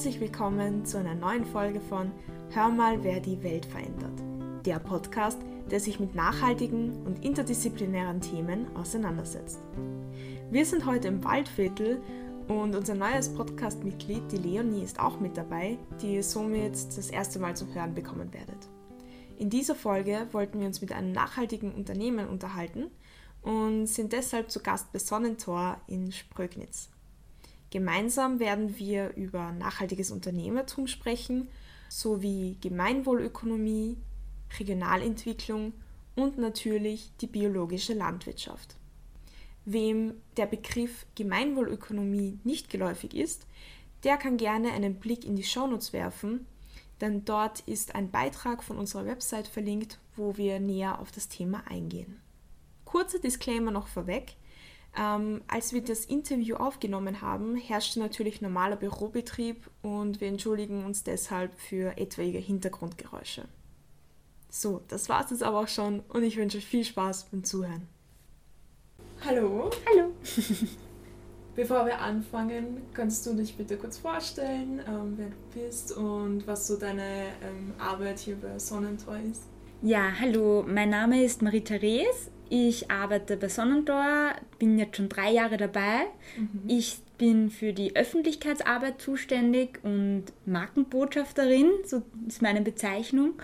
Herzlich willkommen zu einer neuen Folge von Hör mal, wer die Welt verändert. Der Podcast, der sich mit nachhaltigen und interdisziplinären Themen auseinandersetzt. Wir sind heute im Waldviertel und unser neues Podcast-Mitglied, die Leonie, ist auch mit dabei, die ihr somit das erste Mal zu hören bekommen werdet. In dieser Folge wollten wir uns mit einem nachhaltigen Unternehmen unterhalten und sind deshalb zu Gast bei Sonnentor in Sprögnitz. Gemeinsam werden wir über nachhaltiges Unternehmertum sprechen, sowie Gemeinwohlökonomie, Regionalentwicklung und natürlich die biologische Landwirtschaft. Wem der Begriff Gemeinwohlökonomie nicht geläufig ist, der kann gerne einen Blick in die Shownotes werfen, denn dort ist ein Beitrag von unserer Website verlinkt, wo wir näher auf das Thema eingehen. Kurzer Disclaimer noch vorweg. Ähm, als wir das Interview aufgenommen haben, herrschte natürlich normaler Bürobetrieb und wir entschuldigen uns deshalb für etwaige Hintergrundgeräusche. So, das war es jetzt aber auch schon und ich wünsche euch viel Spaß beim Zuhören. Hallo. Hallo. Bevor wir anfangen, kannst du dich bitte kurz vorstellen, ähm, wer du bist und was so deine ähm, Arbeit hier bei Sonnentor ist? Ja, hallo, mein Name ist Marie-Therese. Ich arbeite bei Sonnentor, bin jetzt schon drei Jahre dabei. Mhm. Ich bin für die Öffentlichkeitsarbeit zuständig und Markenbotschafterin, so ist meine Bezeichnung.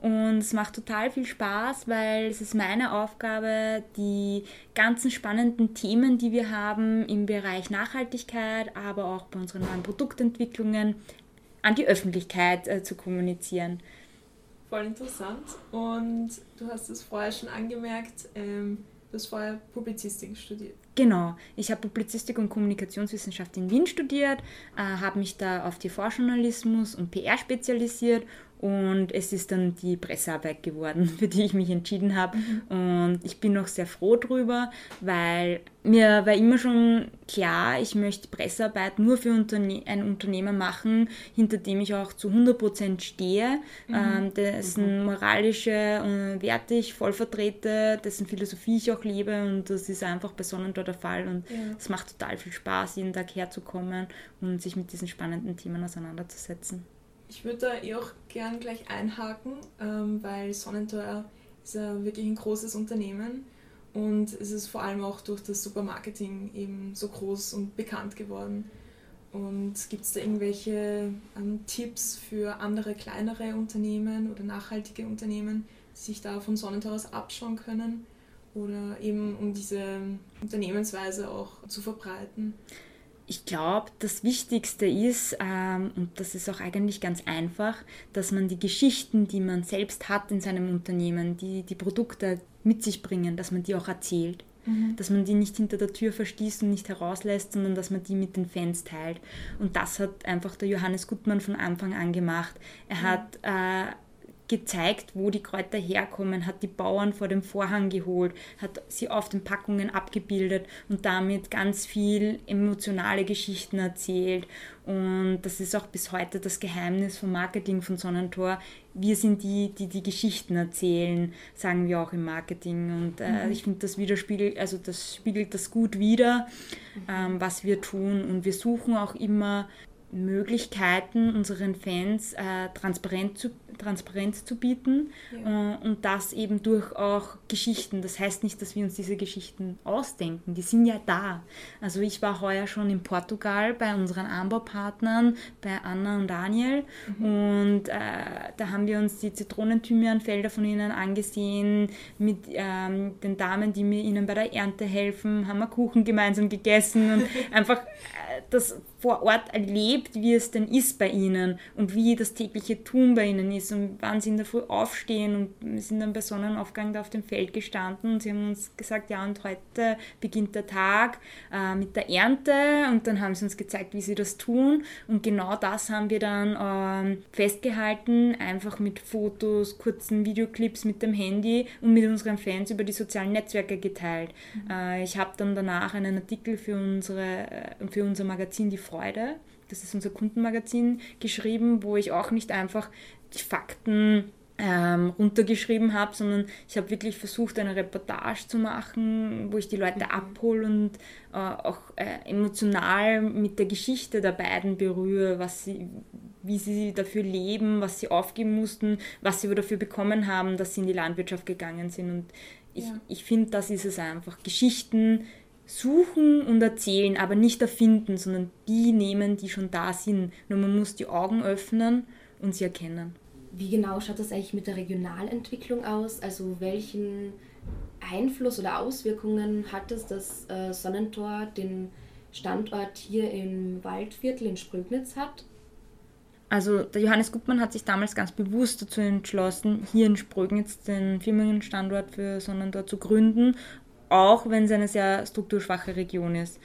Und es macht total viel Spaß, weil es ist meine Aufgabe, die ganzen spannenden Themen, die wir haben im Bereich Nachhaltigkeit, aber auch bei unseren neuen Produktentwicklungen an die Öffentlichkeit äh, zu kommunizieren voll interessant. Und du hast es vorher schon angemerkt, ähm, du hast vorher Publizistik studiert. Genau, ich habe Publizistik und Kommunikationswissenschaft in Wien studiert, äh, habe mich da auf TV-Journalismus und PR spezialisiert und es ist dann die Pressearbeit geworden, für die ich mich entschieden habe. Mhm. Und ich bin noch sehr froh drüber, weil mir war immer schon klar, ich möchte Pressearbeit nur für Unterne ein Unternehmen machen, hinter dem ich auch zu 100% stehe, mhm. ähm, dessen mhm. moralische äh, Werte ich voll vertrete, dessen Philosophie ich auch lebe und das ist einfach bei Sonnentor der Fall und es macht total viel Spaß, jeden Tag herzukommen und sich mit diesen spannenden Themen auseinanderzusetzen. Ich würde da eh auch gern gleich einhaken, ähm, weil Sonnentor ist ja wirklich ein großes Unternehmen und es ist vor allem auch durch das Supermarketing eben so groß und bekannt geworden. Und gibt es da irgendwelche ähm, Tipps für andere kleinere Unternehmen oder nachhaltige Unternehmen, die sich da von Sonnentor aus abschauen können? Oder eben um diese Unternehmensweise auch zu verbreiten? Ich glaube, das Wichtigste ist, ähm, und das ist auch eigentlich ganz einfach, dass man die Geschichten, die man selbst hat in seinem Unternehmen, die die Produkte mit sich bringen, dass man die auch erzählt. Mhm. Dass man die nicht hinter der Tür verschließt und nicht herauslässt, sondern dass man die mit den Fans teilt. Und das hat einfach der Johannes Gutmann von Anfang an gemacht. Er mhm. hat äh, gezeigt, wo die Kräuter herkommen, hat die Bauern vor dem Vorhang geholt, hat sie auf den Packungen abgebildet und damit ganz viel emotionale Geschichten erzählt. Und das ist auch bis heute das Geheimnis vom Marketing von Sonnentor. Wir sind die, die die Geschichten erzählen, sagen wir auch im Marketing. Und äh, mhm. ich finde, das widerspiegelt, also das spiegelt das gut wider, mhm. ähm, was wir tun. Und wir suchen auch immer Möglichkeiten, unseren Fans äh, transparent zu Transparenz zu bieten ja. äh, und das eben durch auch Geschichten. Das heißt nicht, dass wir uns diese Geschichten ausdenken, die sind ja da. Also ich war heuer schon in Portugal bei unseren Anbaupartnern, bei Anna und Daniel mhm. und äh, da haben wir uns die Zitronenthymianfelder von ihnen angesehen mit ähm, den Damen, die mir ihnen bei der Ernte helfen, haben wir Kuchen gemeinsam gegessen und einfach äh, das vor Ort erlebt, wie es denn ist bei ihnen und wie das tägliche Tun bei ihnen ist ist und wann sie in der Früh aufstehen und wir sind dann bei Sonnenaufgang da auf dem Feld gestanden und sie haben uns gesagt, ja und heute beginnt der Tag äh, mit der Ernte und dann haben sie uns gezeigt, wie sie das tun und genau das haben wir dann ähm, festgehalten, einfach mit Fotos, kurzen Videoclips mit dem Handy und mit unseren Fans über die sozialen Netzwerke geteilt. Mhm. Äh, ich habe dann danach einen Artikel für, unsere, äh, für unser Magazin Die Freude das ist unser Kundenmagazin, geschrieben, wo ich auch nicht einfach die Fakten ähm, runtergeschrieben habe, sondern ich habe wirklich versucht, eine Reportage zu machen, wo ich die Leute mhm. abhole und äh, auch äh, emotional mit der Geschichte der beiden berühre, was sie, wie sie dafür leben, was sie aufgeben mussten, was sie aber dafür bekommen haben, dass sie in die Landwirtschaft gegangen sind. Und ich, ja. ich finde, das ist es einfach. Geschichten suchen und erzählen, aber nicht erfinden, sondern die nehmen, die schon da sind. Nur man muss die Augen öffnen und sie erkennen. Wie genau schaut das eigentlich mit der Regionalentwicklung aus? Also welchen Einfluss oder Auswirkungen hat es, dass äh, Sonnentor den Standort hier im Waldviertel in Sprögnitz hat? Also der Johannes Gutmann hat sich damals ganz bewusst dazu entschlossen, hier in Sprögnitz den Firmenstandort für Sonnentor zu gründen, auch wenn es eine sehr strukturschwache Region ist.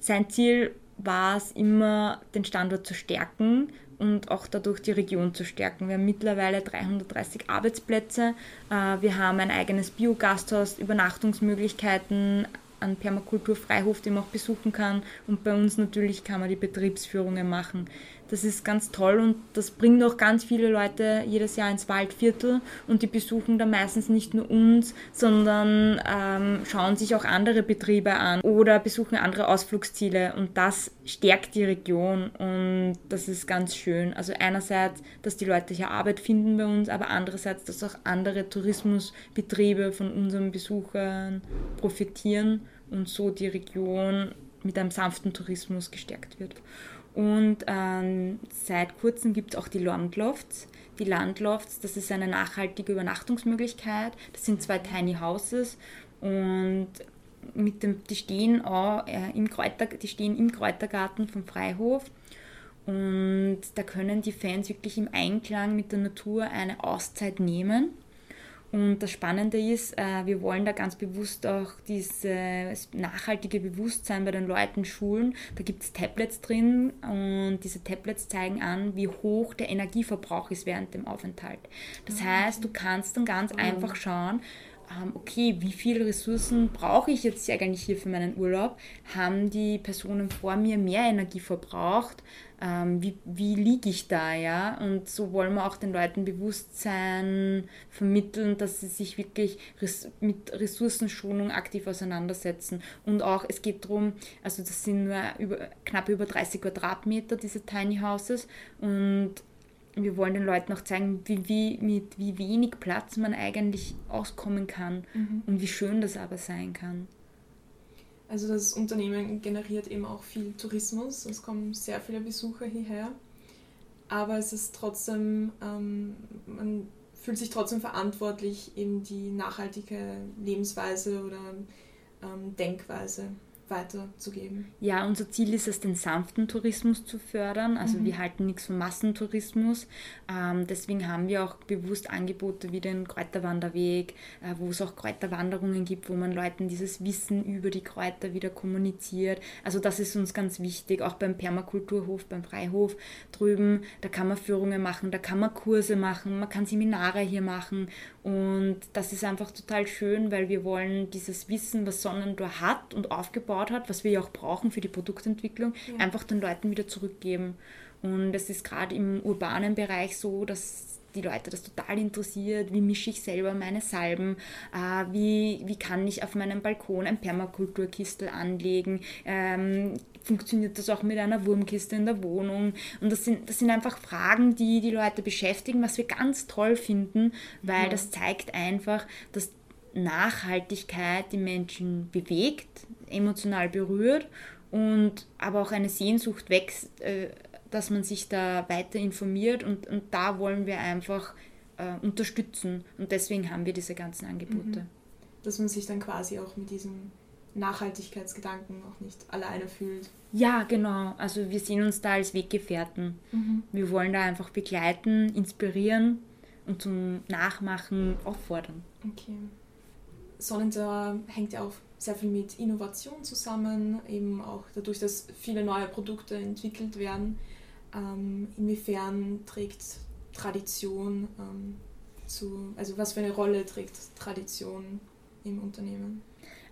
Sein Ziel war es immer, den Standort zu stärken und auch dadurch die Region zu stärken. Wir haben mittlerweile 330 Arbeitsplätze, äh, wir haben ein eigenes Biogasthaus, Übernachtungsmöglichkeiten, einen Permakulturfreihof, den man auch besuchen kann und bei uns natürlich kann man die Betriebsführungen machen. Das ist ganz toll und das bringt auch ganz viele Leute jedes Jahr ins Waldviertel und die besuchen dann meistens nicht nur uns, sondern ähm, schauen sich auch andere Betriebe an oder besuchen andere Ausflugsziele und das stärkt die Region und das ist ganz schön. Also einerseits, dass die Leute hier Arbeit finden bei uns, aber andererseits, dass auch andere Tourismusbetriebe von unseren Besuchern profitieren und so die Region mit einem sanften Tourismus gestärkt wird. Und ähm, seit kurzem gibt es auch die Landlofts. Die Landlofts, das ist eine nachhaltige Übernachtungsmöglichkeit. Das sind zwei Tiny Houses und mit dem, die, stehen auch, äh, im Kräuter, die stehen im Kräutergarten vom Freihof. Und da können die Fans wirklich im Einklang mit der Natur eine Auszeit nehmen und das Spannende ist, äh, wir wollen da ganz bewusst auch dieses nachhaltige Bewusstsein bei den Leuten schulen. Da gibt es Tablets drin und diese Tablets zeigen an, wie hoch der Energieverbrauch ist während dem Aufenthalt. Das ah, heißt, du kannst dann ganz einfach schauen, ähm, okay, wie viele Ressourcen brauche ich jetzt eigentlich hier für meinen Urlaub? Haben die Personen vor mir mehr Energie verbraucht? Ähm, wie, wie liege ich da, ja? Und so wollen wir auch den Leuten Bewusstsein vermitteln, dass sie sich wirklich res mit Ressourcenschonung aktiv auseinandersetzen. Und auch, es geht darum, also das sind nur über, knapp über 30 Quadratmeter, diese Tiny Houses und wir wollen den Leuten auch zeigen, wie, wie, mit wie wenig Platz man eigentlich auskommen kann mhm. und wie schön das aber sein kann. Also das Unternehmen generiert eben auch viel Tourismus, es kommen sehr viele Besucher hierher, aber es ist trotzdem, ähm, man fühlt sich trotzdem verantwortlich, eben die nachhaltige Lebensweise oder ähm, Denkweise weiterzugeben. Ja, unser Ziel ist es, den sanften Tourismus zu fördern. Also mhm. wir halten nichts von Massentourismus. Ähm, deswegen haben wir auch bewusst Angebote wie den Kräuterwanderweg, äh, wo es auch Kräuterwanderungen gibt, wo man Leuten dieses Wissen über die Kräuter wieder kommuniziert. Also das ist uns ganz wichtig. Auch beim Permakulturhof, beim Freihof drüben, da kann man Führungen machen, da kann man Kurse machen, man kann Seminare hier machen und das ist einfach total schön, weil wir wollen dieses Wissen, was Sonnentor hat und aufgebaut hat, was wir ja auch brauchen für die Produktentwicklung, ja. einfach den Leuten wieder zurückgeben. Und es ist gerade im urbanen Bereich so, dass die Leute das total interessiert. Wie mische ich selber meine Salben? Äh, wie, wie kann ich auf meinem Balkon ein Permakulturkistel anlegen? Ähm, funktioniert das auch mit einer Wurmkiste in der Wohnung? Und das sind, das sind einfach Fragen, die die Leute beschäftigen, was wir ganz toll finden, weil ja. das zeigt einfach, dass Nachhaltigkeit die Menschen bewegt, emotional berührt und aber auch eine Sehnsucht wächst, äh, dass man sich da weiter informiert und, und da wollen wir einfach äh, unterstützen und deswegen haben wir diese ganzen Angebote. Mhm. Dass man sich dann quasi auch mit diesem Nachhaltigkeitsgedanken auch nicht alleine fühlt. Ja, genau. Also wir sehen uns da als Weggefährten. Mhm. Wir wollen da einfach begleiten, inspirieren und zum Nachmachen auffordern. Okay. Sonnentor hängt ja auch sehr viel mit Innovation zusammen, eben auch dadurch, dass viele neue Produkte entwickelt werden. Ähm, inwiefern trägt Tradition ähm, zu, also was für eine Rolle trägt Tradition im Unternehmen?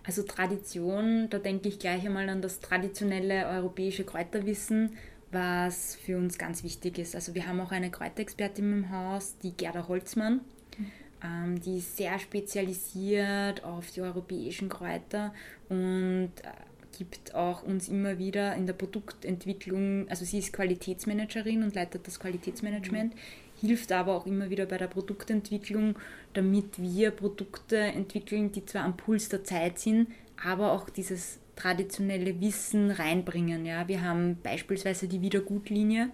Also Tradition, da denke ich gleich einmal an das traditionelle europäische Kräuterwissen, was für uns ganz wichtig ist. Also wir haben auch eine Kräuterexpertin im Haus, die Gerda Holzmann. Ähm, die ist sehr spezialisiert auf die europäischen Kräuter und äh, gibt auch uns immer wieder in der Produktentwicklung, also sie ist Qualitätsmanagerin und leitet das Qualitätsmanagement, mhm. hilft aber auch immer wieder bei der Produktentwicklung, damit wir Produkte entwickeln, die zwar am Puls der Zeit sind, aber auch dieses traditionelle Wissen reinbringen. Ja? Wir haben beispielsweise die Wiedergutlinie.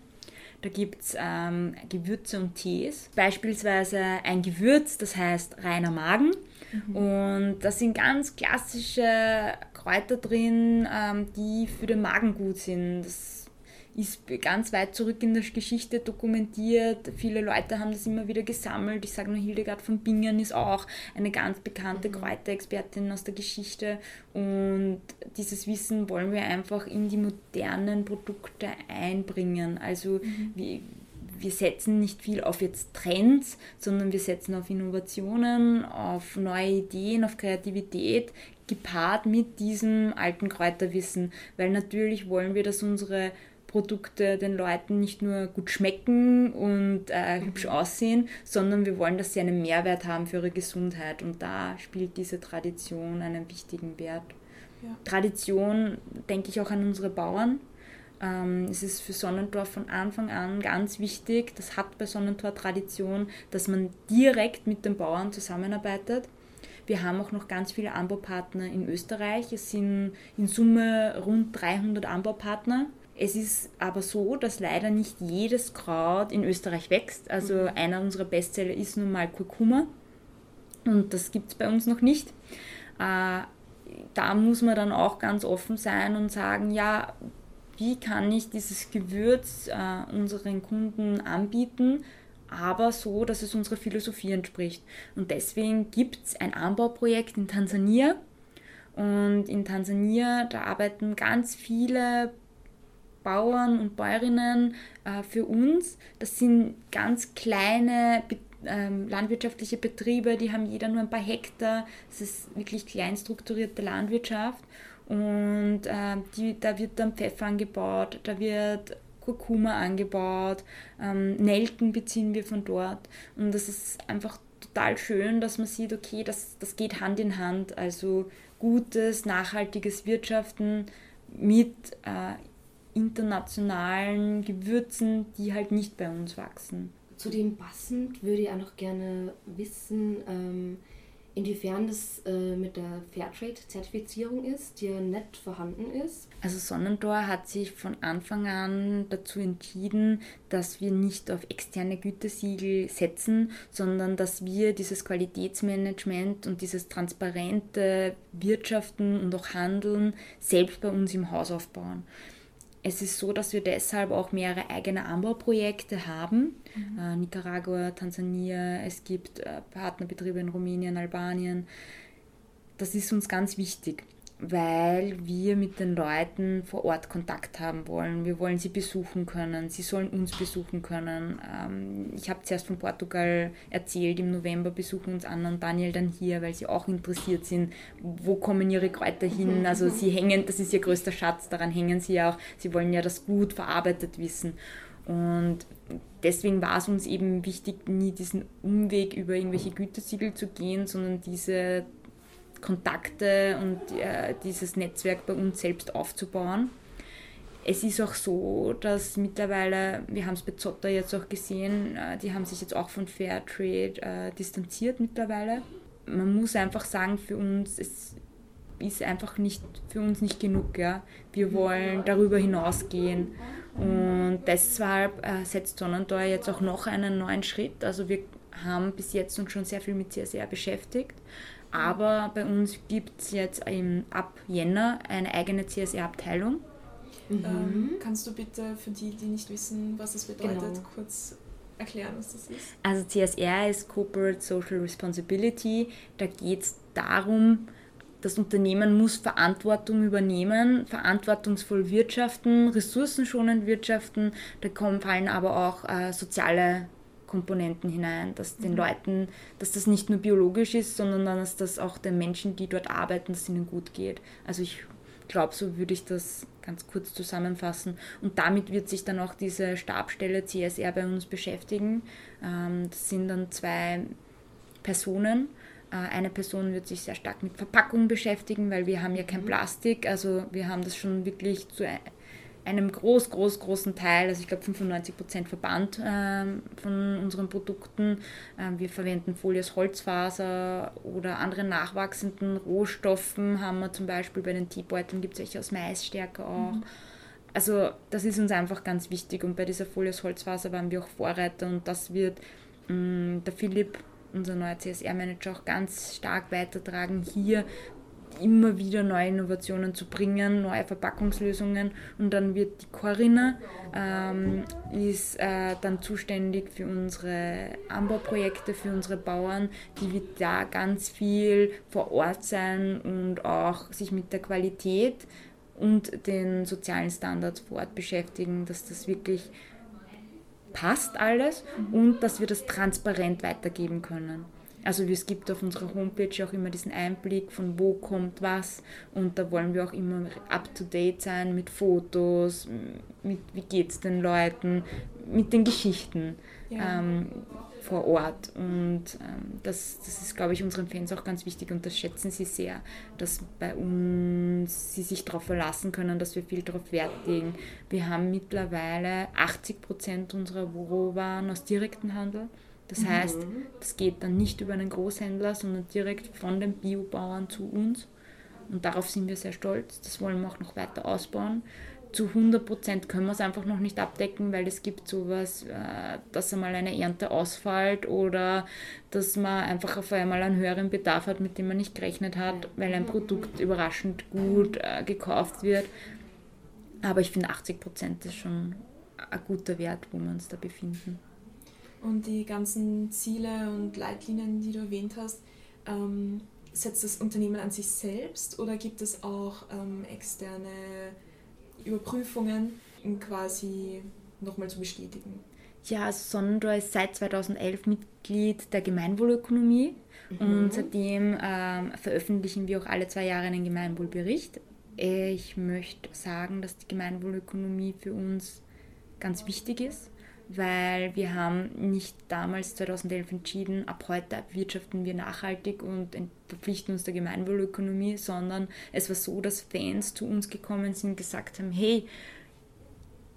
Da gibt es ähm, Gewürze und Tees. Beispielsweise ein Gewürz, das heißt reiner Magen. Mhm. Und da sind ganz klassische Kräuter drin, ähm, die für den Magen gut sind. Das ist ganz weit zurück in der Geschichte dokumentiert. Viele Leute haben das immer wieder gesammelt. Ich sage nur, Hildegard von Bingen ist auch eine ganz bekannte mhm. Kräuterexpertin aus der Geschichte. Und dieses Wissen wollen wir einfach in die modernen Produkte einbringen. Also mhm. wir, wir setzen nicht viel auf jetzt Trends, sondern wir setzen auf Innovationen, auf neue Ideen, auf Kreativität, gepaart mit diesem alten Kräuterwissen. Weil natürlich wollen wir, dass unsere Produkte den Leuten nicht nur gut schmecken und äh, hübsch mhm. aussehen, sondern wir wollen, dass sie einen Mehrwert haben für ihre Gesundheit. Und da spielt diese Tradition einen wichtigen Wert. Ja. Tradition denke ich auch an unsere Bauern. Ähm, es ist für Sonnentor von Anfang an ganz wichtig, das hat bei Sonnentor Tradition, dass man direkt mit den Bauern zusammenarbeitet. Wir haben auch noch ganz viele Anbaupartner in Österreich. Es sind in Summe rund 300 Anbaupartner es ist aber so, dass leider nicht jedes Kraut in Österreich wächst. Also mhm. einer unserer Bestseller ist nun mal Kurkuma und das gibt es bei uns noch nicht. Äh, da muss man dann auch ganz offen sein und sagen, ja, wie kann ich dieses Gewürz äh, unseren Kunden anbieten, aber so, dass es unserer Philosophie entspricht. Und deswegen gibt es ein Anbauprojekt in Tansania. Und in Tansania, da arbeiten ganz viele Bauern und Bäuerinnen äh, für uns. Das sind ganz kleine ähm, landwirtschaftliche Betriebe, die haben jeder nur ein paar Hektar. Es ist wirklich klein strukturierte Landwirtschaft. Und äh, die, da wird dann Pfeffer angebaut, da wird Kurkuma angebaut, ähm, Nelken beziehen wir von dort. Und das ist einfach total schön, dass man sieht, okay, das, das geht Hand in Hand. Also gutes, nachhaltiges Wirtschaften mit äh, internationalen Gewürzen, die halt nicht bei uns wachsen. Zu dem passend würde ich auch noch gerne wissen, ähm, inwiefern das äh, mit der Fairtrade-Zertifizierung ist, die ja nicht vorhanden ist. Also Sonnentor hat sich von Anfang an dazu entschieden, dass wir nicht auf externe Gütesiegel setzen, sondern dass wir dieses Qualitätsmanagement und dieses transparente Wirtschaften und auch Handeln selbst bei uns im Haus aufbauen es ist so, dass wir deshalb auch mehrere eigene Anbauprojekte haben. Mhm. Äh, Nicaragua, Tansania, es gibt äh, Partnerbetriebe in Rumänien, Albanien. Das ist uns ganz wichtig weil wir mit den Leuten vor Ort Kontakt haben wollen. Wir wollen sie besuchen können, sie sollen uns besuchen können. Ähm, ich habe zuerst von Portugal erzählt, im November besuchen uns Anna und Daniel dann hier, weil sie auch interessiert sind, wo kommen ihre Kräuter hin. Also sie hängen, das ist ihr größter Schatz, daran hängen sie ja auch. Sie wollen ja das gut verarbeitet wissen. Und deswegen war es uns eben wichtig, nie diesen Umweg über irgendwelche Gütesiegel zu gehen, sondern diese Kontakte und äh, dieses Netzwerk bei uns selbst aufzubauen. Es ist auch so, dass mittlerweile, wir haben es bei Zotter jetzt auch gesehen, äh, die haben sich jetzt auch von Fairtrade äh, distanziert mittlerweile. Man muss einfach sagen, für uns, es ist einfach nicht, für uns nicht genug. Ja? Wir wollen darüber hinausgehen. Und deshalb äh, setzt Sonnentor jetzt auch noch einen neuen Schritt. Also wir haben bis jetzt uns schon sehr viel mit CSR beschäftigt. Aber bei uns gibt es jetzt im, ab Jänner eine eigene CSR-Abteilung. Mhm. Ähm, kannst du bitte für die, die nicht wissen, was es bedeutet, genau. kurz erklären, was das ist? Also CSR ist Corporate Social Responsibility. Da geht es darum, das Unternehmen muss Verantwortung übernehmen, verantwortungsvoll wirtschaften, ressourcenschonend wirtschaften. Da kommen, fallen aber auch äh, soziale Komponenten hinein, dass den mhm. Leuten, dass das nicht nur biologisch ist, sondern dass das auch den Menschen, die dort arbeiten, dass ihnen gut geht. Also ich glaube, so würde ich das ganz kurz zusammenfassen. Und damit wird sich dann auch diese Stabstelle CSR bei uns beschäftigen. Ähm, das sind dann zwei Personen. Äh, eine Person wird sich sehr stark mit Verpackung beschäftigen, weil wir haben ja kein mhm. Plastik. Also wir haben das schon wirklich zu einem groß, groß, großen Teil, also ich glaube 95 Prozent verbannt ähm, von unseren Produkten. Ähm, wir verwenden Folie aus Holzfaser oder andere nachwachsenden Rohstoffen haben wir zum Beispiel bei den Teebeuteln, gibt es welche aus Maisstärke auch. Mhm. Also das ist uns einfach ganz wichtig und bei dieser Folie aus Holzfaser waren wir auch Vorreiter und das wird mh, mm, der Philipp unser neuer CSR-Manager auch ganz stark weitertragen, hier immer wieder neue Innovationen zu bringen, neue Verpackungslösungen. Und dann wird die Corinna ähm, ist äh, dann zuständig für unsere Anbauprojekte, für unsere Bauern. Die wird da ganz viel vor Ort sein und auch sich mit der Qualität und den sozialen Standards vor Ort beschäftigen, dass das wirklich passt alles und dass wir das transparent weitergeben können. Also es gibt auf unserer Homepage auch immer diesen Einblick von wo kommt was und da wollen wir auch immer up-to-date sein mit Fotos, mit wie geht es den Leuten, mit den Geschichten ja. ähm, vor Ort und ähm, das, das ist, glaube ich, unseren Fans auch ganz wichtig und das schätzen sie sehr, dass bei uns sie sich darauf verlassen können, dass wir viel darauf Wert legen. Wir haben mittlerweile 80 Prozent unserer Rohwaren aus direktem Handel das heißt, mhm. das geht dann nicht über einen Großhändler, sondern direkt von den Biobauern zu uns. Und darauf sind wir sehr stolz. Das wollen wir auch noch weiter ausbauen. Zu 100 Prozent können wir es einfach noch nicht abdecken, weil es gibt sowas, äh, dass einmal eine Ernte ausfällt oder dass man einfach auf einmal einen höheren Bedarf hat, mit dem man nicht gerechnet hat, weil ein Produkt überraschend gut äh, gekauft wird. Aber ich finde 80 Prozent ist schon ein guter Wert, wo wir uns da befinden. Und die ganzen Ziele und Leitlinien, die du erwähnt hast, ähm, setzt das Unternehmen an sich selbst oder gibt es auch ähm, externe Überprüfungen, um quasi nochmal zu bestätigen? Ja, also Sonnendor ist seit 2011 Mitglied der Gemeinwohlökonomie mhm. und seitdem ähm, veröffentlichen wir auch alle zwei Jahre einen Gemeinwohlbericht. Ich möchte sagen, dass die Gemeinwohlökonomie für uns ganz wichtig ist weil wir haben nicht damals 2011 entschieden, ab heute wirtschaften wir nachhaltig und verpflichten uns der Gemeinwohlökonomie, sondern es war so, dass Fans zu uns gekommen sind gesagt haben, hey,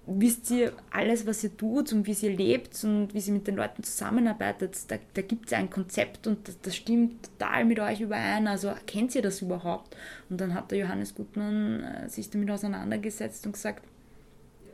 wisst ihr alles, was ihr tut und wie ihr lebt und wie ihr mit den Leuten zusammenarbeitet, da, da gibt es ein Konzept und das, das, stimmt total mit euch überein, also kennt ihr das überhaupt? Und dann hat der Johannes Gutmann äh, sich damit auseinandergesetzt und gesagt,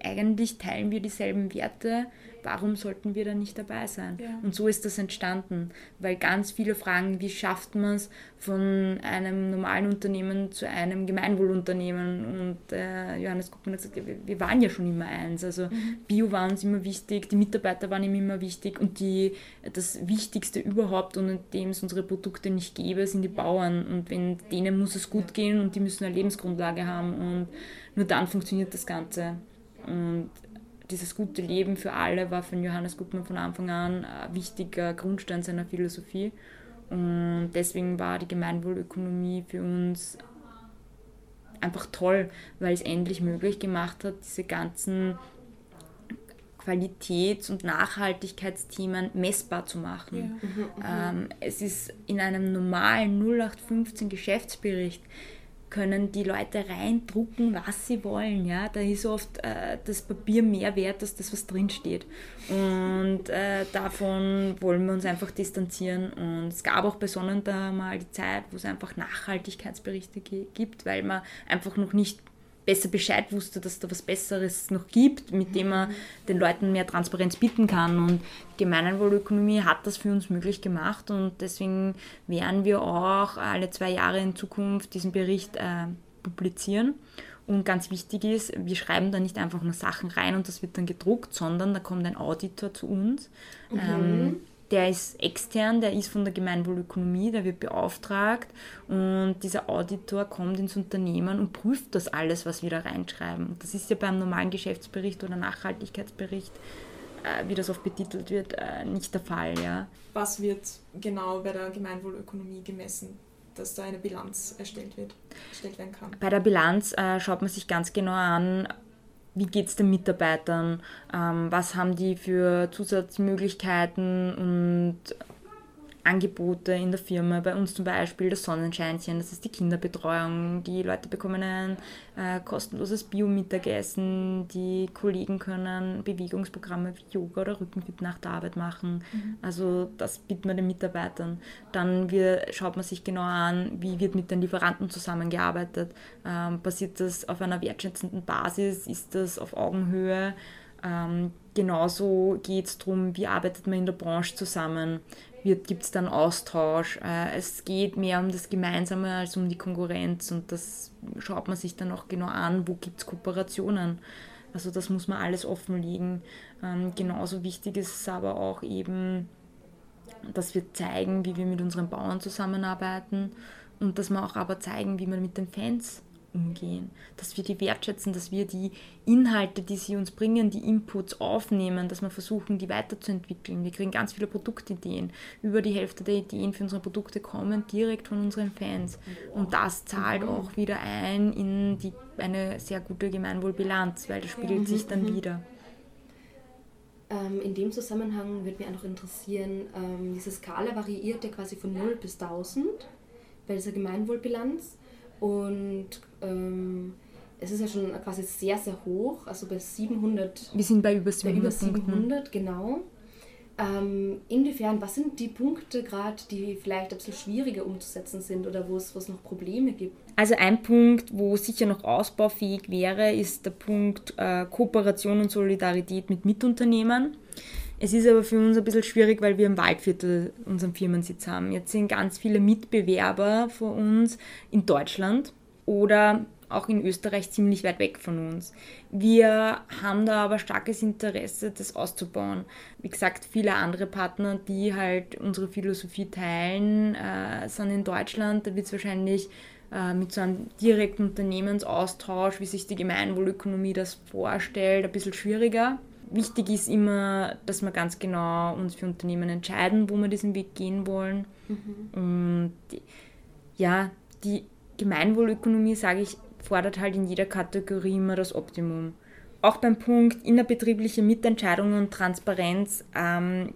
eigentlich teilen wir dieselben Werte, warum sollten wir da nicht dabei sein? Ja. Und so ist das entstanden, weil ganz viele fragen, wie schafft man es von einem normalen Unternehmen zu einem Gemeinwohlunternehmen? Und äh, Johannes Guckmann hat gesagt, wir, waren ja schon immer eins. Also mhm. Bio war uns immer wichtig, die Mitarbeiter waren ihm immer wichtig und die, das Wichtigste überhaupt, ohne dem es unsere Produkte nicht gäbe, sind die Bauern. Und wenn denen muss es gut gehen und die müssen eine Lebensgrundlage haben und nur dann funktioniert das Ganze. Und dieses gute Leben für alle war von Johannes Gutmann von Anfang an ein wichtiger Grundstein seiner Philosophie. Und deswegen war die Gemeinwohlökonomie für uns einfach toll, weil es endlich möglich gemacht hat, diese ganzen Qualitäts- und Nachhaltigkeitsthemen messbar zu machen. Ja. Mhm, mhm. ähm, es ist in einem normalen 0815 Geschäftsbericht können die Leute reindrucken, was sie wollen. Ja? Da ist oft äh, das Papier mehr wert als das, was drinsteht. Und äh, davon wollen wir uns einfach distanzieren. Und es gab auch bei Sonnenda mal die Zeit, wo es einfach Nachhaltigkeitsberichte gibt, weil man einfach noch nicht besser Bescheid wusste, dass da was Besseres noch gibt, mit dem man den Leuten mehr Transparenz bieten kann. Und Gemeinwohlökonomie hat das für uns möglich gemacht und deswegen werden wir auch alle zwei Jahre in Zukunft diesen Bericht äh, publizieren. Und ganz wichtig ist, wir schreiben da nicht einfach nur Sachen rein und das wird dann gedruckt, sondern da kommt ein Auditor zu uns. Mhm. Ähm, der ist extern, der ist von der Gemeinwohlökonomie, der wird beauftragt und dieser Auditor kommt ins Unternehmen und prüft das alles, was wir da reinschreiben. Das ist ja beim normalen Geschäftsbericht oder Nachhaltigkeitsbericht, äh, wie das oft betitelt wird, äh, nicht der Fall. Ja. Was wird genau bei der Gemeinwohlökonomie gemessen? dass da eine Bilanz erstellt, wird, erstellt werden kann? Bei der Bilanz äh, schaut man sich ganz genau an, wie geht es den Mitarbeitern, ähm, was haben die für Zusatzmöglichkeiten? Und Angebote in der Firma. Bei uns zum Beispiel das Sonnenscheinchen, das ist die Kinderbetreuung. Die Leute bekommen ein äh, kostenloses Bio-Mittagessen. Die Kollegen können Bewegungsprogramme wie Yoga oder Rückenfit nach der Arbeit machen. Mhm. Also das bietet man den Mitarbeitern. Dann wir, schaut man sich genau an, wie wird mit den Lieferanten zusammengearbeitet. Ähm, basiert das auf einer wertschätzenden Basis? Ist das auf Augenhöhe? Ähm, genauso geht es darum, wie arbeitet man in der Branche zusammen gibt es dann Austausch. Äh, es geht mehr um das Gemeinsame als um die Konkurrenz und das schaut man sich dann auch genau an, wo gibt es Kooperationen. Also das muss man alles offenlegen. Ähm, genauso wichtig ist es aber auch eben, dass wir zeigen, wie wir mit unseren Bauern zusammenarbeiten und dass wir auch aber zeigen, wie man mit den Fans umgehen, dass wir die wertschätzen, dass wir die Inhalte, die sie uns bringen, die Inputs aufnehmen, dass wir versuchen, die weiterzuentwickeln. Wir kriegen ganz viele Produktideen. Über die Hälfte der Ideen für unsere Produkte kommen direkt von unseren Fans. Und das zahlt mhm. auch wieder ein in die, eine sehr gute Gemeinwohlbilanz, weil das spiegelt sich dann mhm. wieder. Ähm, in dem Zusammenhang würde mich auch noch interessieren, ähm, diese Skala variiert ja quasi von 0 bis 1000 bei dieser Gemeinwohlbilanz. Und ähm, es ist ja schon quasi sehr, sehr hoch, also bei 700. Wir sind bei über 700. Bei über 700, genau. Ähm, inwiefern, was sind die Punkte gerade, die vielleicht ein bisschen schwieriger umzusetzen sind oder wo es, wo es noch Probleme gibt? Also ein Punkt, wo sicher noch ausbaufähig wäre, ist der Punkt äh, Kooperation und Solidarität mit Mitunternehmen. Es ist aber für uns ein bisschen schwierig, weil wir im Waldviertel unseren Firmensitz haben. Jetzt sind ganz viele Mitbewerber von uns in Deutschland oder auch in Österreich ziemlich weit weg von uns. Wir haben da aber starkes Interesse, das auszubauen. Wie gesagt, viele andere Partner, die halt unsere Philosophie teilen, äh, sind in Deutschland. Da wird es wahrscheinlich äh, mit so einem direkten Unternehmensaustausch, wie sich die Gemeinwohlökonomie das vorstellt, ein bisschen schwieriger wichtig ist immer, dass wir ganz genau uns für Unternehmen entscheiden, wo wir diesen Weg gehen wollen. Mhm. Und ja, die Gemeinwohlökonomie, sage ich, fordert halt in jeder Kategorie immer das Optimum. Auch beim Punkt innerbetriebliche Mitentscheidungen und Transparenz, ähm,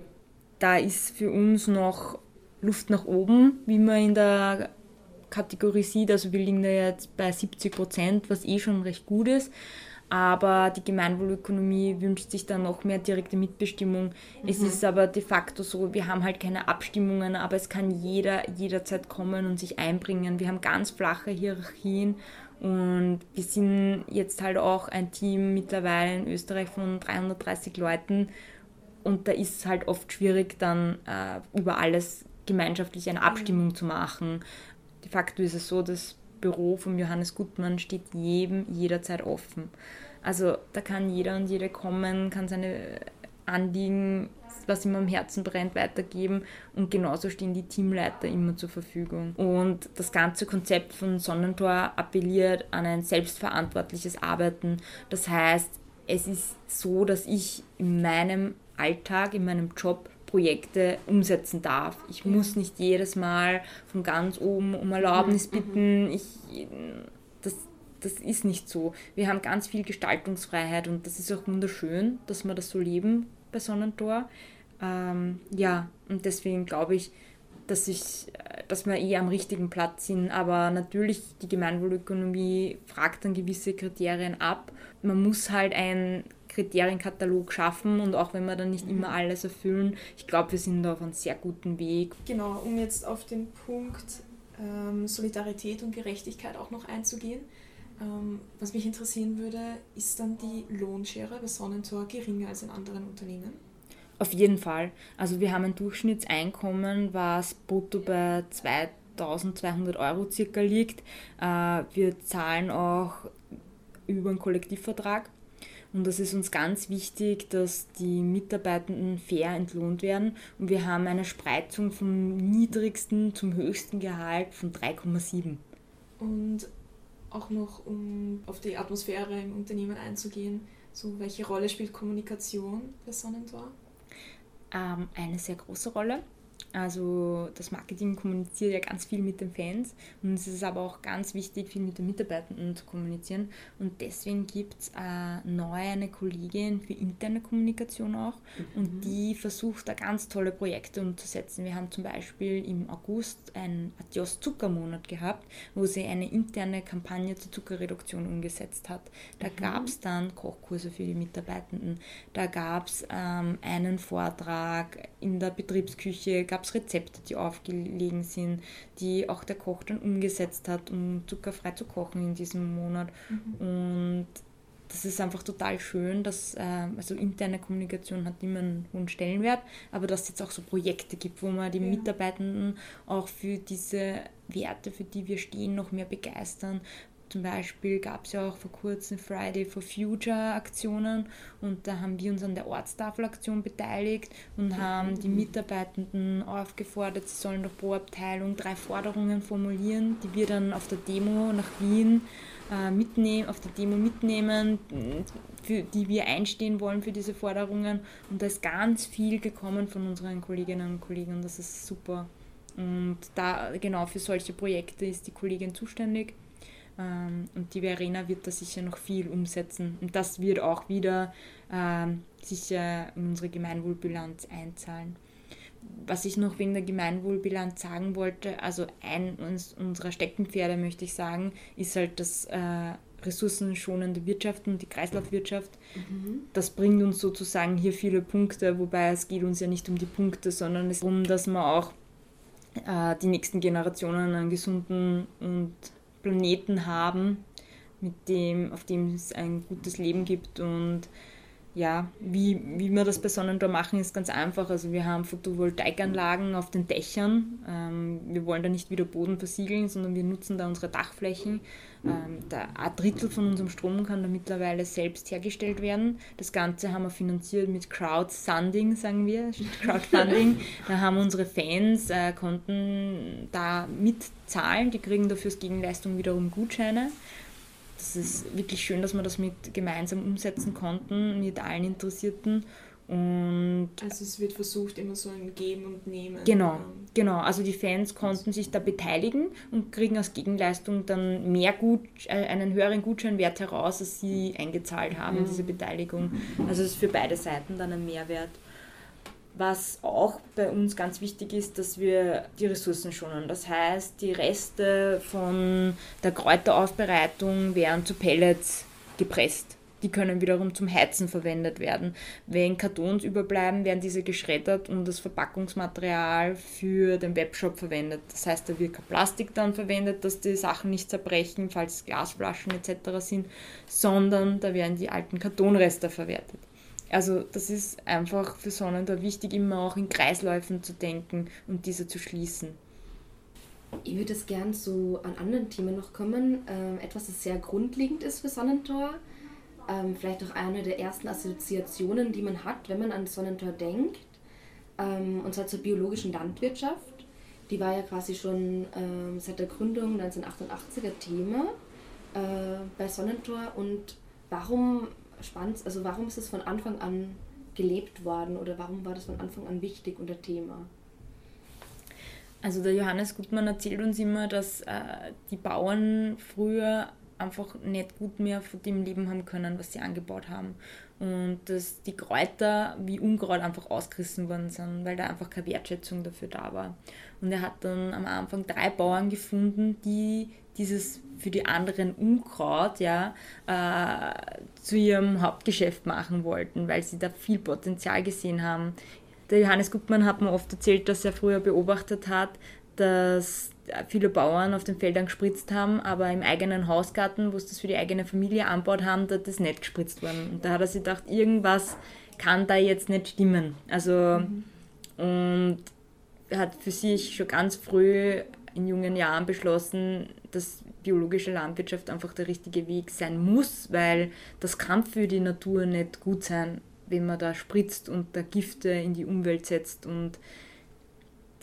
da ist für uns noch Luft nach oben, wie man in der Kategorie sieht. Also wir liegen da jetzt bei 70 Prozent, was eh schon recht gut ist aber die Gemeinwohlökonomie wünscht sich dann noch mehr direkte Mitbestimmung. Mhm. Es ist aber de facto so, wir haben halt keine Abstimmungen, aber es kann jeder jederzeit kommen und sich einbringen. Wir haben ganz flache Hierarchien und wir sind jetzt halt auch ein Team mittlerweile in Österreich von 330 Leuten und da ist es halt oft schwierig, dann äh, über alles gemeinschaftlich eine Abstimmung mhm. zu machen. De facto ist es so, dass Büro von Johannes Gutmann steht jedem jederzeit offen. Also da kann jeder und jede kommen, kann seine Anliegen, was ihm am Herzen brennt, weitergeben und genauso stehen die Teamleiter immer zur Verfügung. Und das ganze Konzept von Sonnentor appelliert an ein selbstverantwortliches Arbeiten. Das heißt, es ist so, dass ich in meinem Alltag, in meinem Job Projekte umsetzen darf. Ich muss nicht jedes Mal von ganz oben um Erlaubnis mhm, bitten. Mhm. Ich, das, das ist nicht so. Wir haben ganz viel Gestaltungsfreiheit und das ist auch wunderschön, dass wir das so leben bei Sonnentor. Ähm, ja, und deswegen glaube ich, dass, ich, dass wir eh am richtigen Platz sind. Aber natürlich, die Gemeinwohlökonomie fragt dann gewisse Kriterien ab. Man muss halt ein Kriterienkatalog schaffen und auch wenn wir dann nicht immer mhm. alles erfüllen, ich glaube, wir sind da auf einem sehr guten Weg. Genau, um jetzt auf den Punkt ähm, Solidarität und Gerechtigkeit auch noch einzugehen. Ähm, was mich interessieren würde, ist dann die Lohnschere bei Sonnentor geringer als in anderen Unternehmen? Auf jeden Fall. Also wir haben ein Durchschnittseinkommen, was brutto bei 2200 Euro circa liegt. Äh, wir zahlen auch über einen Kollektivvertrag. Und das ist uns ganz wichtig, dass die Mitarbeitenden fair entlohnt werden. Und wir haben eine Spreizung vom niedrigsten zum höchsten Gehalt von 3,7. Und auch noch, um auf die Atmosphäre im Unternehmen einzugehen, so welche Rolle spielt Kommunikation bei Sonnentor? Ähm, eine sehr große Rolle. Also das Marketing kommuniziert ja ganz viel mit den Fans und es ist aber auch ganz wichtig, viel mit den Mitarbeitenden zu kommunizieren. Und deswegen gibt es äh, neu eine Kollegin für interne Kommunikation auch mhm. und die versucht da ganz tolle Projekte umzusetzen. Wir haben zum Beispiel im August einen Adios Zuckermonat gehabt, wo sie eine interne Kampagne zur Zuckerreduktion umgesetzt hat. Da mhm. gab es dann Kochkurse für die Mitarbeitenden, da gab es ähm, einen Vortrag in der Betriebsküche, gab es Rezepte, die aufgelegen sind, die auch der Koch dann umgesetzt hat, um zuckerfrei zu kochen in diesem Monat. Mhm. Und das ist einfach total schön, dass äh, also interne Kommunikation hat immer einen hohen Stellenwert, aber dass es jetzt auch so Projekte gibt, wo man die ja. Mitarbeitenden auch für diese Werte, für die wir stehen, noch mehr begeistern, zum Beispiel gab es ja auch vor kurzem Friday for Future Aktionen und da haben wir uns an der Ortstafelaktion beteiligt und haben die Mitarbeitenden aufgefordert, sie sollen doch pro Abteilung drei Forderungen formulieren, die wir dann auf der Demo nach Wien äh, mitnehmen, auf der Demo mitnehmen, für die wir einstehen wollen für diese Forderungen. Und da ist ganz viel gekommen von unseren Kolleginnen und Kollegen. Das ist super. Und da genau für solche Projekte ist die Kollegin zuständig. Ähm, und die Verena wird da sicher noch viel umsetzen. Und das wird auch wieder ähm, sicher in unsere Gemeinwohlbilanz einzahlen. Was ich noch wegen der Gemeinwohlbilanz sagen wollte, also ein unserer Steckenpferde, möchte ich sagen, ist halt das äh, ressourcenschonende Wirtschaften, die Kreislaufwirtschaft. Mhm. Das bringt uns sozusagen hier viele Punkte, wobei es geht uns ja nicht um die Punkte, sondern es geht darum, dass man auch äh, die nächsten Generationen einen gesunden und Planeten haben, mit dem, auf dem es ein gutes Leben gibt. Und ja, wie, wie wir das bei Sonnentor machen, ist ganz einfach. Also wir haben Photovoltaikanlagen auf den Dächern. Ähm, wir wollen da nicht wieder Boden versiegeln, sondern wir nutzen da unsere Dachflächen. Ähm, da ein Drittel von unserem Strom kann da mittlerweile selbst hergestellt werden. Das Ganze haben wir finanziert mit Crowdfunding, sagen wir, Crowdfunding. da haben unsere Fans, äh, konnten da mitzahlen, die kriegen dafür als Gegenleistung wiederum Gutscheine. Das ist wirklich schön, dass wir das mit gemeinsam umsetzen konnten, mit allen Interessierten. Und also es wird versucht, immer so ein Geben und Nehmen. Genau, genau. Also die Fans konnten sich da beteiligen und kriegen als Gegenleistung dann mehr Gut, äh, einen höheren Gutscheinwert heraus, als sie eingezahlt haben in diese Beteiligung. Also es ist für beide Seiten dann ein Mehrwert. Was auch bei uns ganz wichtig ist, dass wir die Ressourcen schonen. Das heißt, die Reste von der Kräuteraufbereitung werden zu Pellets gepresst die können wiederum zum Heizen verwendet werden. Wenn Kartons überbleiben, werden diese geschreddert und das Verpackungsmaterial für den Webshop verwendet. Das heißt, da wird kein Plastik dann verwendet, dass die Sachen nicht zerbrechen, falls Glasflaschen etc. sind, sondern da werden die alten Kartonreste verwertet. Also das ist einfach für Sonnentor wichtig, immer auch in Kreisläufen zu denken und diese zu schließen. Ich würde es gern so an anderen Themen noch kommen. Ähm, etwas, das sehr grundlegend ist für Sonnentor ähm, vielleicht auch eine der ersten Assoziationen, die man hat, wenn man an Sonnentor denkt. Ähm, und zwar zur biologischen Landwirtschaft. Die war ja quasi schon ähm, seit der Gründung 1988er Thema äh, bei Sonnentor. Und warum spannend, also warum ist es von Anfang an gelebt worden oder warum war das von Anfang an wichtig und ein Thema? Also der Johannes Gutmann erzählt uns immer, dass äh, die Bauern früher einfach nicht gut mehr von dem leben haben können, was sie angebaut haben. Und dass die Kräuter wie Unkraut einfach ausgerissen worden sind, weil da einfach keine Wertschätzung dafür da war. Und er hat dann am Anfang drei Bauern gefunden, die dieses für die anderen Unkraut ja, äh, zu ihrem Hauptgeschäft machen wollten, weil sie da viel Potenzial gesehen haben. Der Johannes Gutmann hat mir oft erzählt, dass er früher beobachtet hat, dass viele Bauern auf den Feldern gespritzt haben, aber im eigenen Hausgarten, wo sie das für die eigene Familie anbaut haben, da das nicht gespritzt worden. Und da hat er sich gedacht, irgendwas kann da jetzt nicht stimmen. Also, mhm. und hat für sich schon ganz früh in jungen Jahren beschlossen, dass biologische Landwirtschaft einfach der richtige Weg sein muss, weil das kann für die Natur nicht gut sein, wenn man da spritzt und da Gifte in die Umwelt setzt und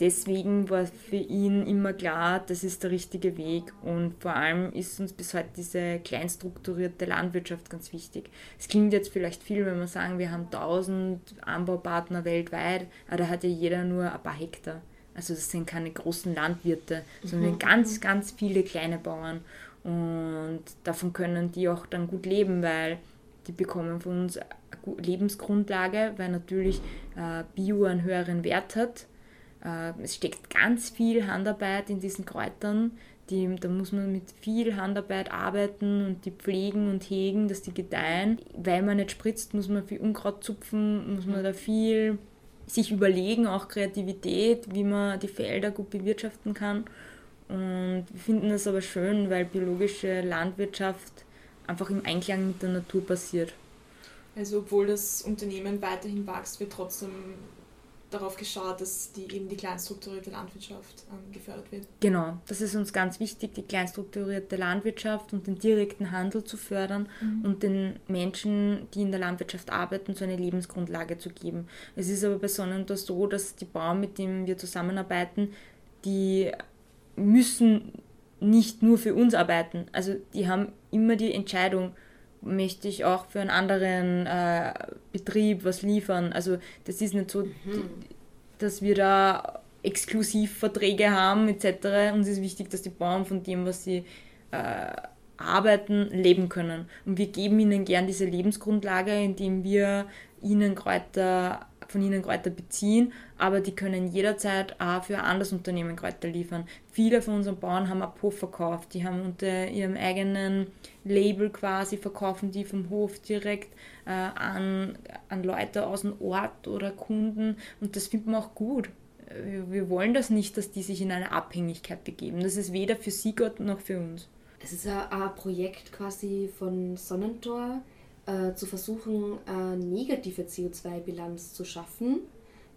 deswegen war für ihn immer klar, das ist der richtige Weg. Und vor allem ist uns bis heute diese kleinstrukturierte Landwirtschaft ganz wichtig. Es klingt jetzt vielleicht viel, wenn wir sagen, wir haben 1000 Anbaupartner weltweit, aber da hat ja jeder nur ein paar Hektar. Also das sind keine großen Landwirte, sondern mhm. ganz, ganz viele kleine Bauern. Und davon können die auch dann gut leben, weil die bekommen von uns eine Lebensgrundlage, weil natürlich äh, Bio einen höheren Wert hat es steckt ganz viel Handarbeit in diesen Kräutern. Die, da muss man mit viel Handarbeit arbeiten und die pflegen und hegen, dass die gedeihen. Weil man nicht spritzt, muss man viel Unkraut zupfen, muss man da viel sich überlegen, auch Kreativität, wie man die Felder gut bewirtschaften kann. Und wir finden das aber schön, weil biologische Landwirtschaft einfach im Einklang mit der Natur passiert. Also obwohl das Unternehmen weiterhin wächst, wird trotzdem darauf geschaut, dass die, eben die kleinstrukturierte Landwirtschaft ähm, gefördert wird. Genau, das ist uns ganz wichtig, die kleinstrukturierte Landwirtschaft und den direkten Handel zu fördern mhm. und den Menschen, die in der Landwirtschaft arbeiten, so eine Lebensgrundlage zu geben. Es ist aber bei Sonnentor so, dass die Bauern, mit denen wir zusammenarbeiten, die müssen nicht nur für uns arbeiten. Also die haben immer die Entscheidung, möchte ich auch für einen anderen äh, Betrieb was liefern. Also das ist nicht so, mhm. dass wir da Exklusivverträge haben etc. Uns ist wichtig, dass die Bauern von dem, was sie äh, arbeiten, leben können. Und wir geben ihnen gern diese Lebensgrundlage, indem wir ihnen Kräuter von ihnen Kräuter beziehen, aber die können jederzeit auch für ein anderes Unternehmen Kräuter liefern. Viele von unseren Bauern haben auch Puff verkauft, die haben unter ihrem eigenen Label quasi verkaufen die vom Hof direkt äh, an, an Leute aus dem Ort oder Kunden und das finden wir auch gut. Wir, wollen das nicht, dass die sich in eine Abhängigkeit begeben. Das ist weder für sie Gott noch für uns. Es ist ein, ein Projekt quasi von Sonnentor, äh, zu versuchen, eine negative CO2-Bilanz zu schaffen.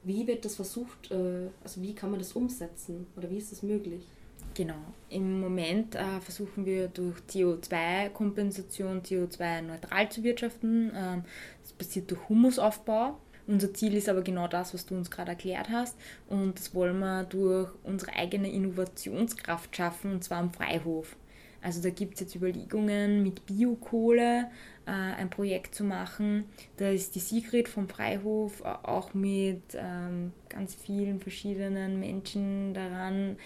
Wie wird das versucht, äh, also wie kann man das umsetzen oder wie ist das möglich? Genau. Im Moment äh, versuchen wir durch CO2-Kompensation CO2-neutral zu wirtschaften. Ähm, das passiert durch Humusaufbau. Unser Ziel ist aber genau das, was du uns gerade erklärt hast. Und das wollen wir durch unsere eigene Innovationskraft schaffen, und zwar am Freihof. Also da gibt es jetzt Überlegungen mit Biokohle äh, ein Projekt zu machen. Da ist die Sigrid vom Freihof auch mit ähm, ganz vielen verschiedenen Menschen daran, äh,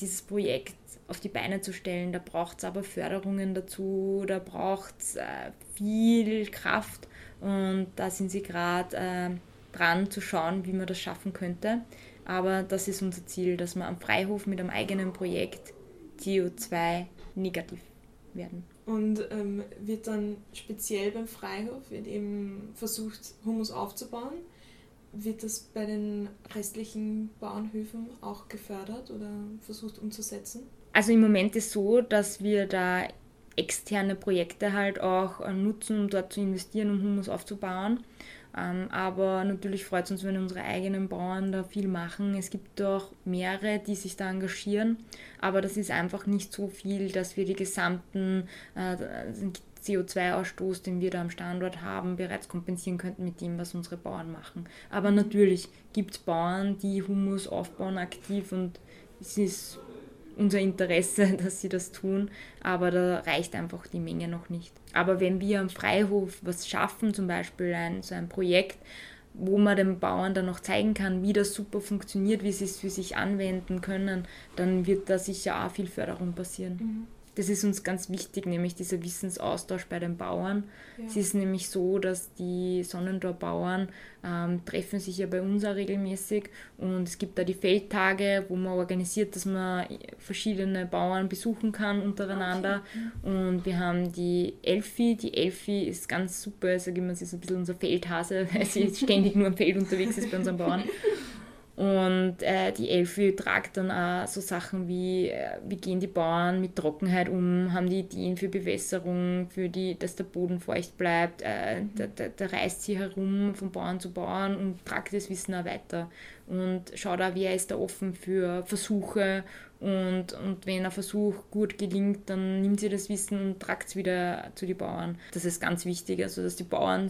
dieses Projekt auf die Beine zu stellen. Da braucht es aber Förderungen dazu, da braucht es äh, viel Kraft und da sind sie gerade äh, dran zu schauen, wie man das schaffen könnte. Aber das ist unser Ziel, dass wir am Freihof mit einem eigenen Projekt CO2 negativ werden. Und ähm, wird dann speziell beim Freihof wird eben versucht, Humus aufzubauen. Wird das bei den restlichen Bauernhöfen auch gefördert oder versucht umzusetzen? Also im Moment ist so, dass wir da externe Projekte halt auch äh, nutzen, um dort zu investieren, um Humus aufzubauen. Ähm, aber natürlich freut es uns, wenn unsere eigenen Bauern da viel machen. Es gibt auch mehrere, die sich da engagieren, aber das ist einfach nicht so viel, dass wir die gesamten äh, CO2-Ausstoß, den wir da am Standort haben, bereits kompensieren könnten mit dem, was unsere Bauern machen. Aber natürlich gibt es Bauern, die Humus aufbauen aktiv und es ist unser Interesse, dass sie das tun, aber da reicht einfach die Menge noch nicht. Aber wenn wir am Freihof was schaffen, zum Beispiel ein, so ein Projekt, wo man den Bauern dann noch zeigen kann, wie das super funktioniert, wie sie es für sich anwenden können, dann wird da sicher auch viel Förderung passieren. Mhm. Das ist uns ganz wichtig, nämlich dieser Wissensaustausch bei den Bauern. Ja. Es ist nämlich so, dass die Sonnendor-Bauern ähm, treffen sich ja bei uns auch regelmäßig und es gibt da die Feldtage, wo man organisiert, dass man verschiedene Bauern besuchen kann untereinander. Okay. Und wir haben die Elfi. Die Elfi ist ganz super, ich sage immer, sie ist ein bisschen unser Feldhase, weil sie ständig nur am Feld unterwegs ist bei unseren Bauern. Und äh, die Elfi tragt dann auch so Sachen wie, äh, wie gehen die Bauern mit Trockenheit um, haben die Ideen für Bewässerung, für die, dass der Boden feucht bleibt. Äh, mhm. da, da, reist sie herum von Bauern zu Bauern und tragt das Wissen auch weiter. Und schaut auch, wer ist da offen für Versuche. Und, und wenn ein Versuch gut gelingt, dann nimmt sie das Wissen und tragt es wieder zu den Bauern. Das ist ganz wichtig, also dass die Bauern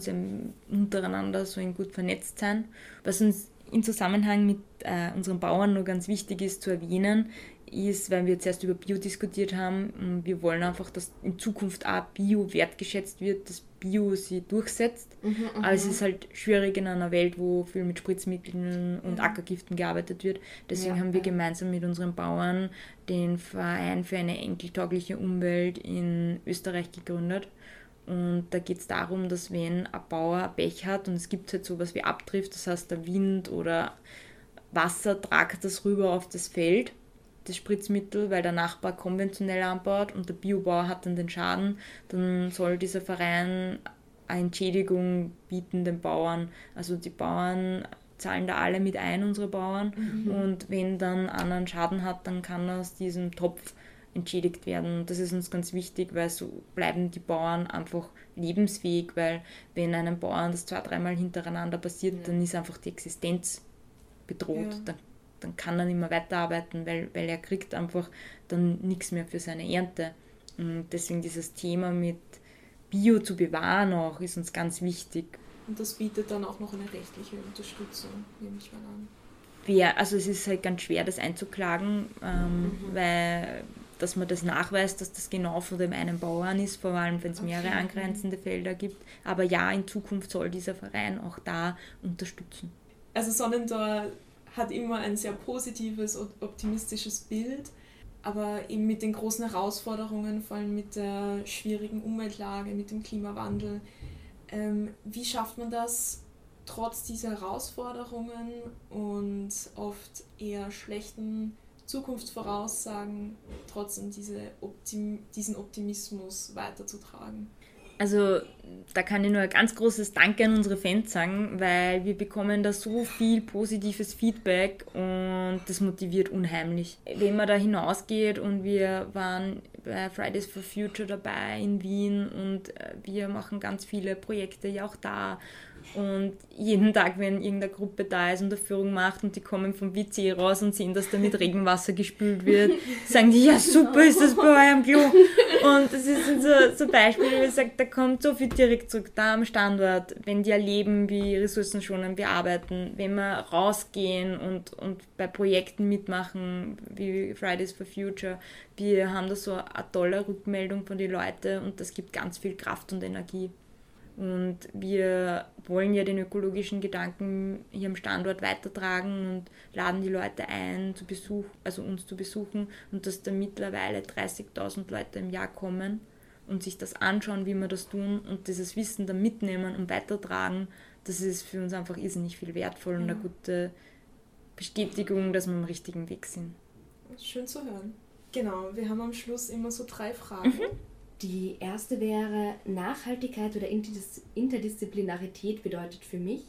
untereinander so gut vernetzt sind. Was uns im Zusammenhang mit äh, unseren Bauern nur ganz wichtig ist zu erwähnen, ist, weil wir jetzt erst über Bio diskutiert haben, wir wollen einfach, dass in Zukunft auch Bio wertgeschätzt wird, dass Bio sie durchsetzt. Mhm, mhm, Aber es ist halt schwierig in einer Welt, wo viel mit Spritzmitteln und. Ackergiften gearbeitet wird. Deswegen ja, haben wir gemeinsam mit unseren Bauern den Verein für eine enkeltaugliche Umwelt in Österreich gegründet. Und da geht es darum, dass wenn ein Bauer Pech hat und es gibt halt sowas wie Abtrift, das heißt der Wind oder Wasser tragt das rüber auf das Feld, das Spritzmittel, weil der Nachbar konventionell anbaut und der Biobauer hat dann den Schaden, dann soll dieser Verein eine Entschädigung bieten den Bauern. Also die Bauern zahlen da alle mit ein, unsere Bauern. Mhm. Und wenn dann einer einen Schaden hat, dann kann aus diesem Topf entschädigt werden. Das ist uns ganz wichtig, weil so bleiben die Bauern einfach lebensfähig, weil wenn einem Bauern das zwei, dreimal hintereinander passiert, ja. dann ist einfach die Existenz bedroht. Ja. Dann, dann kann er nicht mehr weiterarbeiten, weil, weil er kriegt einfach dann nichts mehr für seine Ernte. Und deswegen dieses Thema mit Bio zu bewahren auch ist uns ganz wichtig. Und das bietet dann auch noch eine rechtliche Unterstützung, nehme ich mal an. Ja, also es ist halt ganz schwer, das einzuklagen, ähm, mhm. weil dass man das nachweist, dass das genau von dem einen Bauern ist, vor allem wenn es mehrere okay. angrenzende Felder gibt. Aber ja, in Zukunft soll dieser Verein auch da unterstützen. Also Sonnentor hat immer ein sehr positives und optimistisches Bild, aber eben mit den großen Herausforderungen, vor allem mit der schwierigen Umweltlage, mit dem Klimawandel. Ähm, wie schafft man das, trotz dieser Herausforderungen und oft eher schlechten Zukunftsvoraussagen trotzdem diese Optim diesen Optimismus weiterzutragen. Also da kann ich nur ein ganz großes Danke an unsere Fans sagen, weil wir bekommen da so viel positives Feedback und das motiviert unheimlich. Wenn man da hinausgeht und wir waren bei Fridays for Future dabei in Wien und äh, wir machen ganz viele Projekte ja auch da und jeden Tag, wenn irgendeine Gruppe da ist und eine Führung macht und die kommen vom WC raus und sehen, dass da mit Regenwasser gespült wird, sagen die, ja super ist das bei eurem Klo. Und das ist so, so Beispiele, wie gesagt, da kommt so viel direkt zurück, da am Standort, wenn die erleben, wie ressourcenschonend wir arbeiten, wenn wir rausgehen und, und bei Projekten mitmachen, wie Fridays for Future, wir haben da so eine tolle Rückmeldung von den Leuten und das gibt ganz viel Kraft und Energie. Und wir wollen ja den ökologischen Gedanken hier am Standort weitertragen und laden die Leute ein, zu Besuch, also uns zu besuchen und dass da mittlerweile 30.000 Leute im Jahr kommen und sich das anschauen, wie wir das tun und dieses Wissen dann mitnehmen und weitertragen, das ist für uns einfach irrsinnig viel wertvoll und eine gute Bestätigung, dass wir am richtigen Weg sind. Schön zu hören. Genau, wir haben am Schluss immer so drei Fragen. Mhm. Die erste wäre, Nachhaltigkeit oder Interdisziplinarität bedeutet für mich?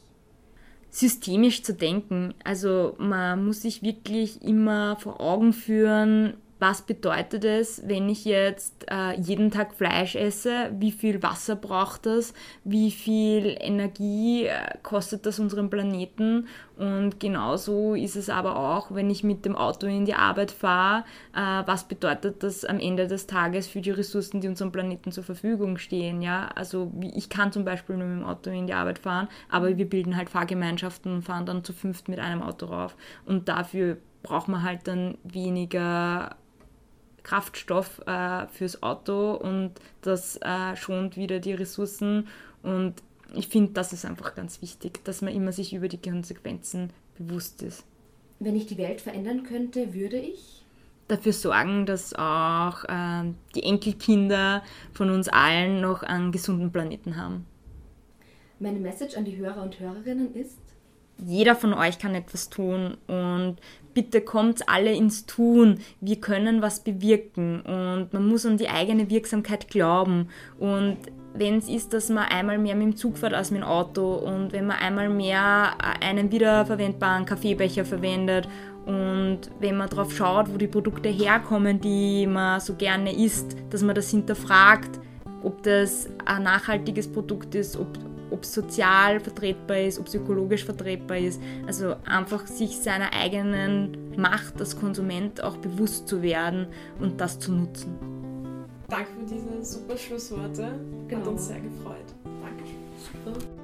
Systemisch zu denken. Also man muss sich wirklich immer vor Augen führen, was bedeutet es, wenn ich jetzt äh, jeden Tag Fleisch esse, wie viel Wasser braucht das, wie viel Energie äh, kostet das unseren Planeten? Und genauso ist es aber auch, wenn ich mit dem Auto in die Arbeit fahre, äh, was bedeutet das am Ende des Tages für die Ressourcen, die unserem Planeten zur Verfügung stehen, ja, also ich kann zum Beispiel nur mit dem Auto in die Arbeit fahren, aber wir bilden halt Fahrgemeinschaften und fahren dann zu fünft mit einem Auto rauf. Und dafür braucht man halt dann weniger Kraftstoff äh, fürs Auto und das äh, schont wieder die Ressourcen. Und ich finde, das ist einfach ganz wichtig, dass man immer sich über die Konsequenzen bewusst ist. Wenn ich die Welt verändern könnte, würde ich dafür sorgen, dass auch äh, die Enkelkinder von uns allen noch einen gesunden Planeten haben. Meine Message an die Hörer und Hörerinnen ist, jeder von euch kann etwas tun und bitte kommt alle ins Tun. Wir können was bewirken und man muss an die eigene Wirksamkeit glauben. Und wenn es ist, dass man einmal mehr mit dem Zug fährt als mit dem Auto und wenn man einmal mehr einen wiederverwendbaren Kaffeebecher verwendet und wenn man darauf schaut, wo die Produkte herkommen, die man so gerne isst, dass man das hinterfragt, ob das ein nachhaltiges Produkt ist, ob, ob es sozial vertretbar ist, ob es ökologisch vertretbar ist. Also einfach sich seiner eigenen Macht als Konsument auch bewusst zu werden und das zu nutzen. Danke für diese super Schlussworte. Genau. Hat uns sehr gefreut. Danke. Super.